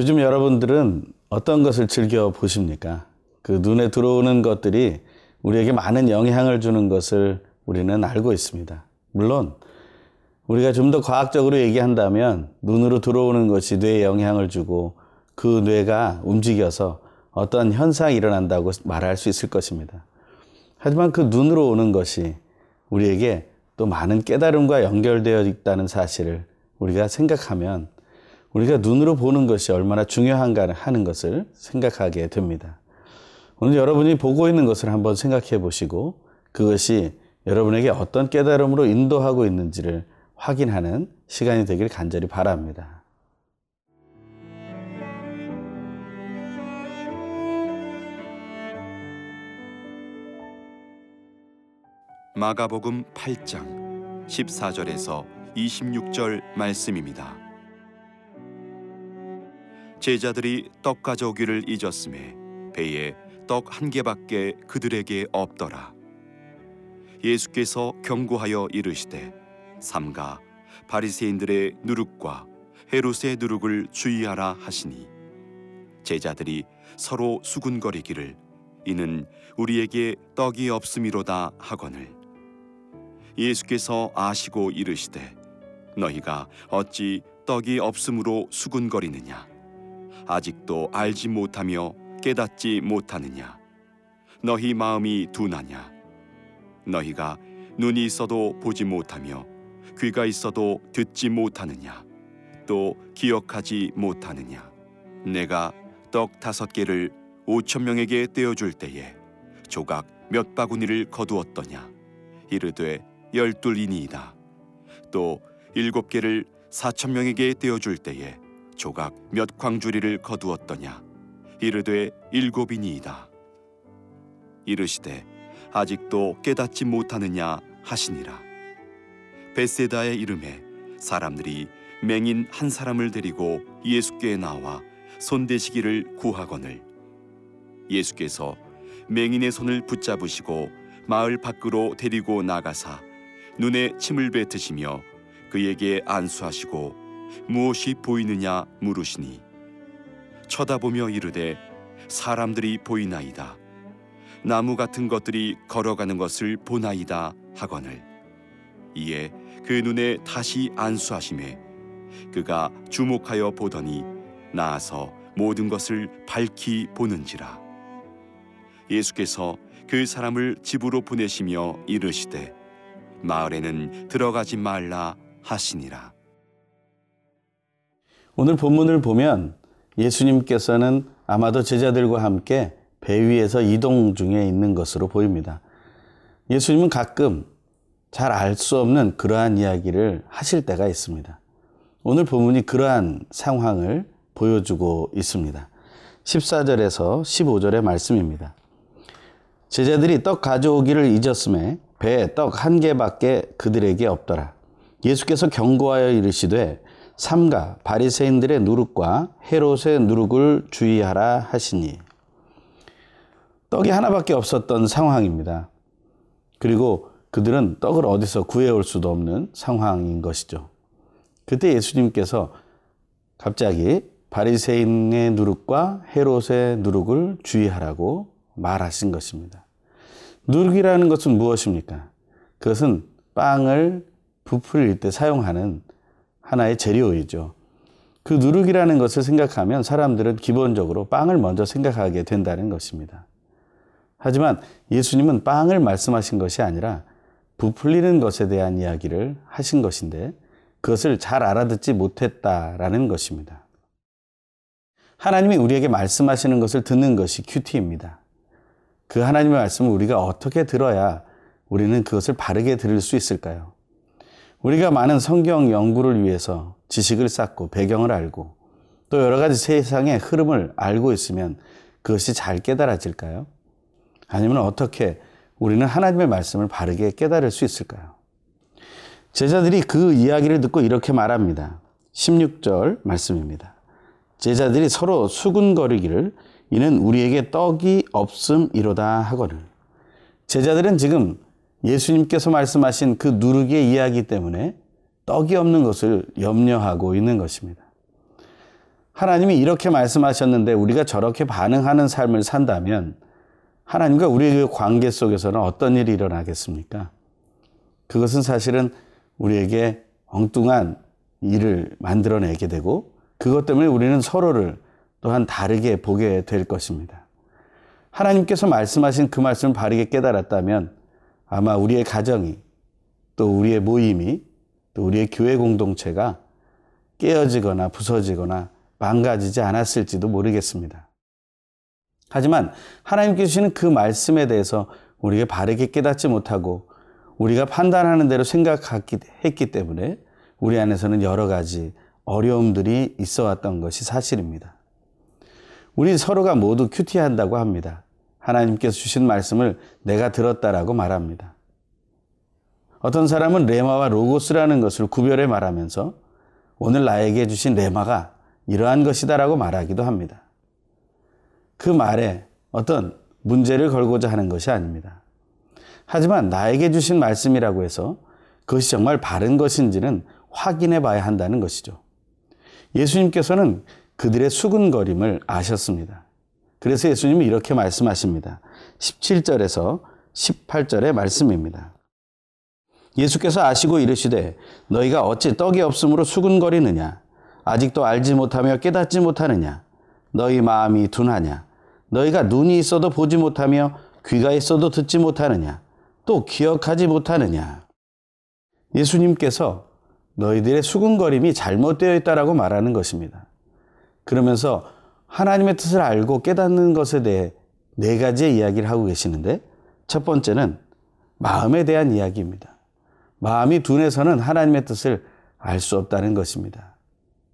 요즘 여러분들은 어떤 것을 즐겨 보십니까? 그 눈에 들어오는 것들이 우리에게 많은 영향을 주는 것을 우리는 알고 있습니다. 물론 우리가 좀 더 과학적으로 얘기한다면 눈으로 들어오는 것이 뇌에 영향을 주고 그 뇌가 움직여서 어떤 현상이 일어난다고 말할 수 있을 것입니다. 하지만 그 눈으로 오는 것이 우리에게 또 많은 깨달음과 연결되어 있다는 사실을 우리가 생각하면 우리가 눈으로 보는 것이 얼마나 중요한가 하는 것을 생각하게 됩니다. 오늘 여러분이 보고 있는 것을 한번 생각해 보시고 그것이 여러분에게 어떤 깨달음으로 인도하고 있는지를 확인하는 시간이 되길 간절히 바랍니다. 마가복음 8장 14절에서 26절 말씀입니다. 제자들이 떡 가져오기를 잊었음에 배에 떡 한 개밖에 그들에게 없더라. 예수께서 경고하여 이르시되 삼가 바리새인들의 누룩과 헤롯의 누룩을 주의하라 하시니. 제자들이 서로 수군거리기를 이는 우리에게 떡이 없음이로다 하거늘. 예수께서 아시고 이르시되 너희가 어찌 떡이 없음으로 수군거리느냐 아직도 알지 못하며 깨닫지 못하느냐? 너희 마음이 둔하냐? 너희가 눈이 있어도 보지 못하며 귀가 있어도 듣지 못하느냐? 또 기억하지 못하느냐? 내가 떡 다섯 개를 오천 명에게 떼어줄 때에 조각 몇 바구니를 거두었더냐? 이르되 열둘이니이다. 또 일곱 개를 사천 명에게 떼어줄 때에 조각 몇 광주리를 거두었더냐? 이르되 일곱이니이다. 이르시되 아직도 깨닫지 못하느냐 하시니라. 베세다의 이름에 사람들이 맹인 한 사람을 데리고 예수께 나와 손대시기를 구하거늘 예수께서 맹인의 손을 붙잡으시고 마을 밖으로 데리고 나가사 눈에 침을 뱉으시며 그에게 안수하시고 무엇이 보이느냐 물으시니. 쳐다보며 이르되 사람들이 보이나이다. 나무 같은 것들이 걸어가는 것을 보나이다 하거늘. 이에 그 눈에 다시 안수하심에 그가 주목하여 보더니 나아서 모든 것을 밝히 보는지라. 예수께서 그 사람을 집으로 보내시며 이르시되 마을에는 들어가지 말라 하시니라 오늘 본문을 보면 예수님께서는 아마도 제자들과 함께 배 위에서 이동 중에 있는 것으로 보입니다. 예수님은 가끔 잘 알 수 없는 그러한 이야기를 하실 때가 있습니다. 오늘 본문이 그러한 상황을 보여주고 있습니다. 14절에서 15절의 말씀입니다. 제자들이 떡 가져오기를 잊었음에 배에 떡 한 개밖에 그들에게 없더라. 예수께서 경고하여 이르시되 삼가 바리새인들의 누룩과 헤롯의 누룩을 주의하라 하시니 떡이 하나밖에 없었던 상황입니다. 그리고 그들은 떡을 어디서 구해올 수도 없는 상황인 것이죠. 그때 예수님께서 갑자기 바리새인의 누룩과 헤롯의 누룩을 주의하라고 말하신 것입니다. 누룩이라는 것은 무엇입니까? 그것은 빵을 부풀릴 때 사용하는 하나의 재료이죠. 그 누룩이라는 것을 생각하면 사람들은 기본적으로 빵을 먼저 생각하게 된다는 것입니다. 하지만 예수님은 빵을 말씀하신 것이 아니라 부풀리는 것에 대한 이야기를 하신 것인데 그것을 잘 알아듣지 못했다라는 것입니다. 하나님이 우리에게 말씀하시는 것을 듣는 것이 큐티입니다. 그 하나님의 말씀을 우리가 어떻게 들어야 우리는 그것을 바르게 들을 수 있을까요? 우리가 많은 성경 연구를 위해서 지식을 쌓고 배경을 알고 또 여러 가지 세상의 흐름을 알고 있으면 그것이 잘 깨달아질까요? 아니면 어떻게 우리는 하나님의 말씀을 바르게 깨달을 수 있을까요? 제자들이 그 이야기를 듣고 이렇게 말합니다. 16절 말씀입니다. 제자들이 서로 수군거리기를 이는 우리에게 떡이 없음이로다 하거늘. 제자들은 지금 예수님께서 말씀하신 그 누르기의 이야기 때문에 떡이 없는 것을 염려하고 있는 것입니다. 하나님이 이렇게 말씀하셨는데 우리가 저렇게 반응하는 삶을 산다면 하나님과 우리의 그 관계 속에서는 어떤 일이 일어나겠습니까? 그것은 사실은 우리에게 엉뚱한 일을 만들어내게 되고 그것 때문에 우리는 서로를 또한 다르게 보게 될 것입니다. 하나님께서 말씀하신 그 말씀을 바르게 깨달았다면 아마 우리의 가정이 또 우리의 모임이 또 우리의 교회 공동체가 깨어지거나 부서지거나 망가지지 않았을지도 모르겠습니다. 하지만 하나님께서 주시는 그 말씀에 대해서 우리가 바르게 깨닫지 못하고 우리가 판단하는 대로 생각했기 때문에 우리 안에서는 여러 가지 어려움들이 있어 왔던 것이 사실입니다. 우리 서로가 모두 큐티한다고 합니다. 하나님께서 주신 말씀을 내가 들었다라고 말합니다. 어떤 사람은 레마와 로고스라는 것을 구별해 말하면서 오늘 나에게 주신 레마가 이러한 것이다라고 말하기도 합니다. 그 말에 어떤 문제를 걸고자 하는 것이 아닙니다. 하지만 나에게 주신 말씀이라고 해서 그것이 정말 바른 것인지는 확인해 봐야 한다는 것이죠. 예수님께서는 그들의 수근거림을 아셨습니다. 그래서 예수님이 이렇게 말씀하십니다. 17절에서 18절의 말씀입니다. 예수께서 아시고 이르시되 너희가 어찌 떡이 없으므로 수근거리느냐 아직도 알지 못하며 깨닫지 못하느냐 너희 마음이 둔하냐 너희가 눈이 있어도 보지 못하며 귀가 있어도 듣지 못하느냐 또 기억하지 못하느냐 예수님께서 너희들의 수근거림이 잘못되어 있다라고 말하는 것입니다. 그러면서 하나님의 뜻을 알고 깨닫는 것에 대해 네 가지의 이야기를 하고 계시는데 첫 번째는 마음에 대한 이야기입니다. 마음이 둔해서는 하나님의 뜻을 알 수 없다는 것입니다.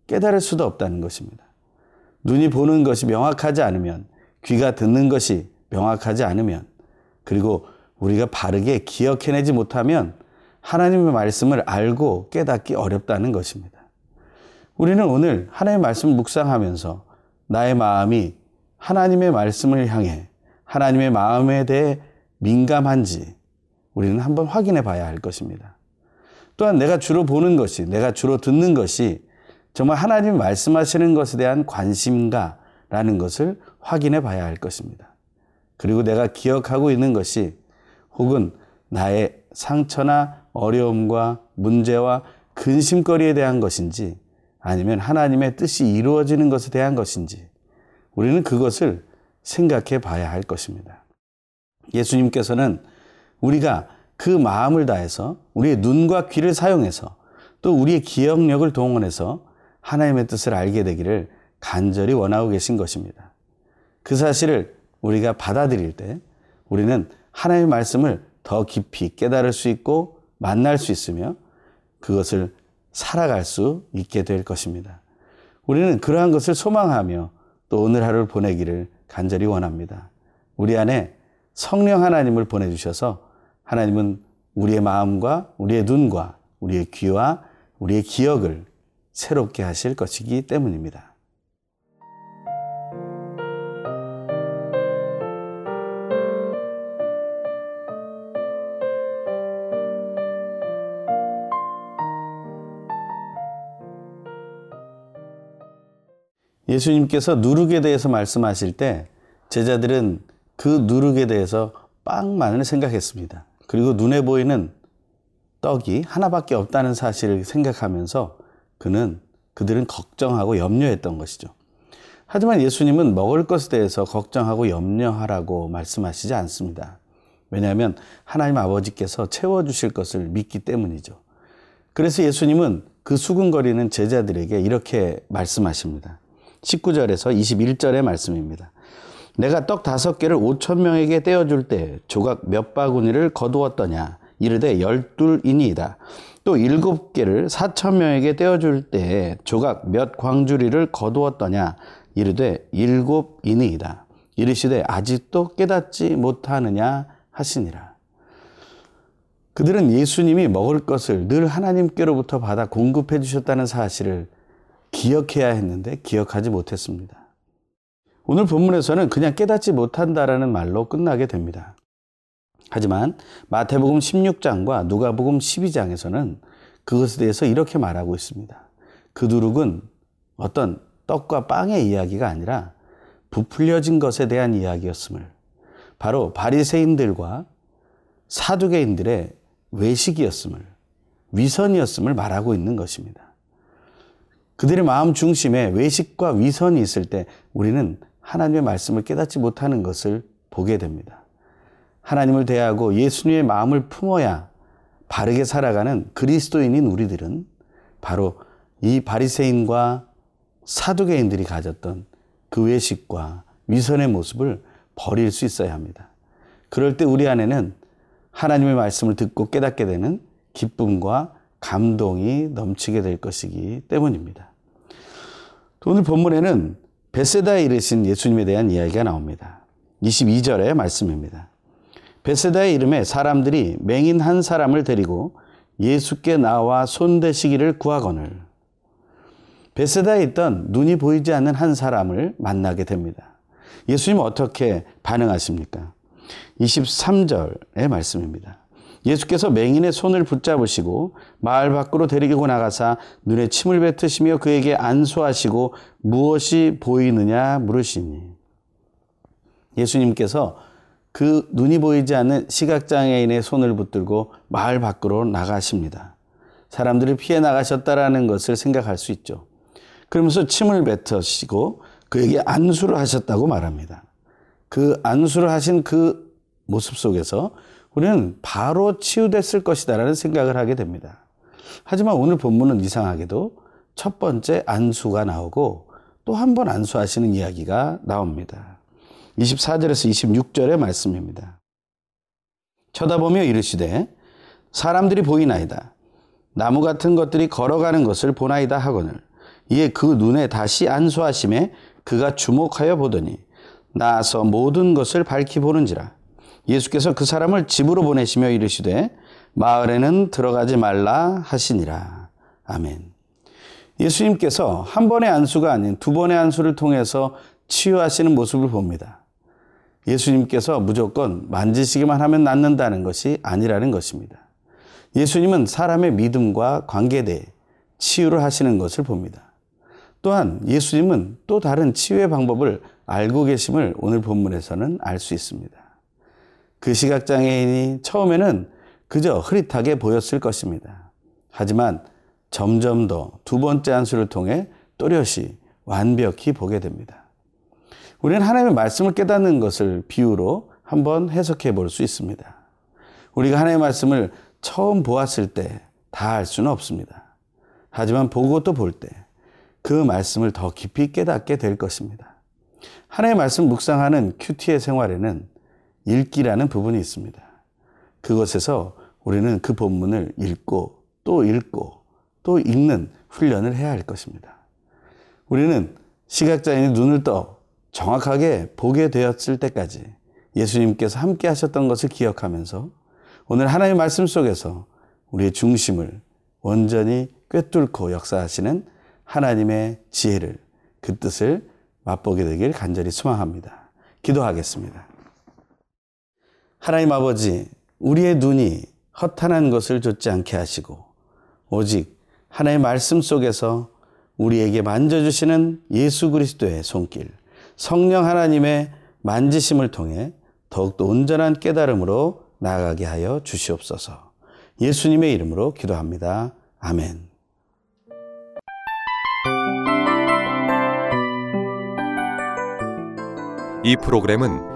깨달을 수도 없다는 것입니다. 눈이 보는 것이 명확하지 않으면, 귀가 듣는 것이 명확하지 않으면, 그리고 우리가 바르게 기억해내지 못하면 하나님의 말씀을 알고 깨닫기 어렵다는 것입니다. 우리는 오늘 하나님의 말씀을 묵상하면서 나의 마음이 하나님의 말씀을 향해 하나님의 마음에 대해 민감한지 우리는 한번 확인해 봐야 할 것입니다. 또한 내가 주로 보는 것이, 내가 주로 듣는 것이 정말 하나님이 말씀하시는 것에 대한 관심가라는 것을 확인해 봐야 할 것입니다. 그리고 내가 기억하고 있는 것이 혹은 나의 상처나 어려움과 문제와 근심거리에 대한 것인지 아니면 하나님의 뜻이 이루어지는 것에 대한 것인지 우리는 그것을 생각해 봐야 할 것입니다. 예수님께서는 우리가 그 마음을 다해서 우리의 눈과 귀를 사용해서 또 우리의 기억력을 동원해서 하나님의 뜻을 알게 되기를 간절히 원하고 계신 것입니다. 그 사실을 우리가 받아들일 때 우리는 하나님의 말씀을 더 깊이 깨달을 수 있고 만날 수 있으며 그것을 살아갈 수 있게 될 것입니다. 우리는 그러한 것을 소망하며 또 오늘 하루를 보내기를 간절히 원합니다. 우리 안에 성령 하나님을 보내주셔서 하나님은 우리의 마음과 우리의 눈과 우리의 귀와 우리의 기억을 새롭게 하실 것이기 때문입니다. 예수님께서 누룩에 대해서 말씀하실 때 제자들은 그 누룩에 대해서 빵만을 생각했습니다. 그리고 눈에 보이는 떡이 하나밖에 없다는 사실을 생각하면서 그는 그들은 걱정하고 염려했던 것이죠. 하지만 예수님은 먹을 것에 대해서 걱정하고 염려하라고 말씀하시지 않습니다. 왜냐하면 하나님 아버지께서 채워주실 것을 믿기 때문이죠. 그래서 예수님은 그 수근거리는 제자들에게 이렇게 말씀하십니다. 19절에서 21절의 말씀입니다. 내가 떡 다섯 개를 오천 명에게 떼어줄 때 조각 몇 바구니를 거두었더냐 이르되 열둘이니이다. 또 일곱 개를 사천 명에게 떼어줄 때 조각 몇 광주리를 거두었더냐 이르되 일곱이니이다. 이르시되 아직도 깨닫지 못하느냐 하시니라. 그들은 예수님이 먹을 것을 늘 하나님께로부터 받아 공급해 주셨다는 사실을 기억해야 했는데 기억하지 못했습니다. 오늘 본문에서는 그냥 깨닫지 못한다라는 말로 끝나게 됩니다. 하지만 마태복음 16장과 누가복음 12장에서는 그것에 대해서 이렇게 말하고 있습니다. 그 누룩은 어떤 떡과 빵의 이야기가 아니라 부풀려진 것에 대한 이야기였음을 바로 바리새인들과 사두개인들의 외식이었음을 위선이었음을 말하고 있는 것입니다. 그들의 마음 중심에 외식과 위선이 있을 때 우리는 하나님의 말씀을 깨닫지 못하는 것을 보게 됩니다. 하나님을 대하고 예수님의 마음을 품어야 바르게 살아가는 그리스도인인 우리들은 바로 이 바리새인과 사두개인들이 가졌던 그 외식과 위선의 모습을 버릴 수 있어야 합니다. 그럴 때 우리 안에는 하나님의 말씀을 듣고 깨닫게 되는 기쁨과 감동이 넘치게 될 것이기 때문입니다. 오늘 본문에는 베세다에 이르신 예수님에 대한 이야기가 나옵니다. 22절의 말씀입니다. 베세다의 이름에 사람들이 맹인 한 사람을 데리고 예수께 나와 손대시기를 구하거늘 베세다에 있던 눈이 보이지 않는 한 사람을 만나게 됩니다. 예수님은 어떻게 반응하십니까? 23절의 말씀입니다. 예수께서 맹인의 손을 붙잡으시고 마을 밖으로 데리고 나가사 눈에 침을 뱉으시며 그에게 안수하시고 무엇이 보이느냐 물으시니 예수님께서 그 눈이 보이지 않는 시각장애인의 손을 붙들고 마을 밖으로 나가십니다. 사람들이 피해 나가셨다라는 것을 생각할 수 있죠. 그러면서 침을 뱉으시고 그에게 안수를 하셨다고 말합니다. 그 안수를 하신 그 모습 속에서 우리는 바로 치유됐을 것이다라는 생각을 하게 됩니다. 하지만 오늘 본문은 이상하게도 첫 번째 안수가 나오고 또 한 번 안수하시는 이야기가 나옵니다. 24절에서 26절의 말씀입니다. 쳐다보며 이르시되 사람들이 보이나이다. 나무 같은 것들이 걸어가는 것을 보나이다 하거늘 이에 그 눈에 다시 안수하심에 그가 주목하여 보더니 나서 모든 것을 밝히 보는지라 예수께서 그 사람을 집으로 보내시며 이르시되 마을에는 들어가지 말라 하시니라. 아멘. 예수님께서 한 번의 안수가 아닌 두 번의 안수를 통해서 치유하시는 모습을 봅니다. 예수님께서 무조건 만지시기만 하면 낫는다는 것이 아니라는 것입니다. 예수님은 사람의 믿음과 관계대해 치유를 하시는 것을 봅니다. 또한 예수님은 또 다른 치유의 방법을 알고 계심을 오늘 본문에서는 알 수 있습니다. 그 시각장애인이 처음에는 그저 흐릿하게 보였을 것입니다. 하지만 점점 더 두 번째 안수를 통해 또렷이 완벽히 보게 됩니다. 우리는 하나님의 말씀을 깨닫는 것을 비유로 한번 해석해 볼 수 있습니다. 우리가 하나님의 말씀을 처음 보았을 때 다 알 수는 없습니다. 하지만 보고 또 볼 때 그 말씀을 더 깊이 깨닫게 될 것입니다. 하나님의 말씀 묵상하는 큐티의 생활에는 읽기라는 부분이 있습니다. 그것에서 우리는 그 본문을 읽고 또 읽고 또 읽는 훈련을 해야 할 것입니다. 우리는 시각장애인이 눈을 떠 정확하게 보게 되었을 때까지 예수님께서 함께 하셨던 것을 기억하면서 오늘 하나님의 말씀 속에서 우리의 중심을 온전히 꿰뚫고 역사하시는 하나님의 지혜를 그 뜻을 맛보게 되길 간절히 소망합니다. 기도하겠습니다. 하나님 아버지, 우리의 눈이 허탄한 것을 좇지 않게 하시고 오직 하나님의 말씀 속에서 우리에게 만져주시는 예수 그리스도의 손길, 성령 하나님의 만지심을 통해 더욱더 온전한 깨달음으로 나아가게 하여 주시옵소서. 예수님의 이름으로 기도합니다. 아멘. 이 프로그램은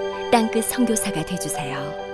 땅끝 성교사가 되주세요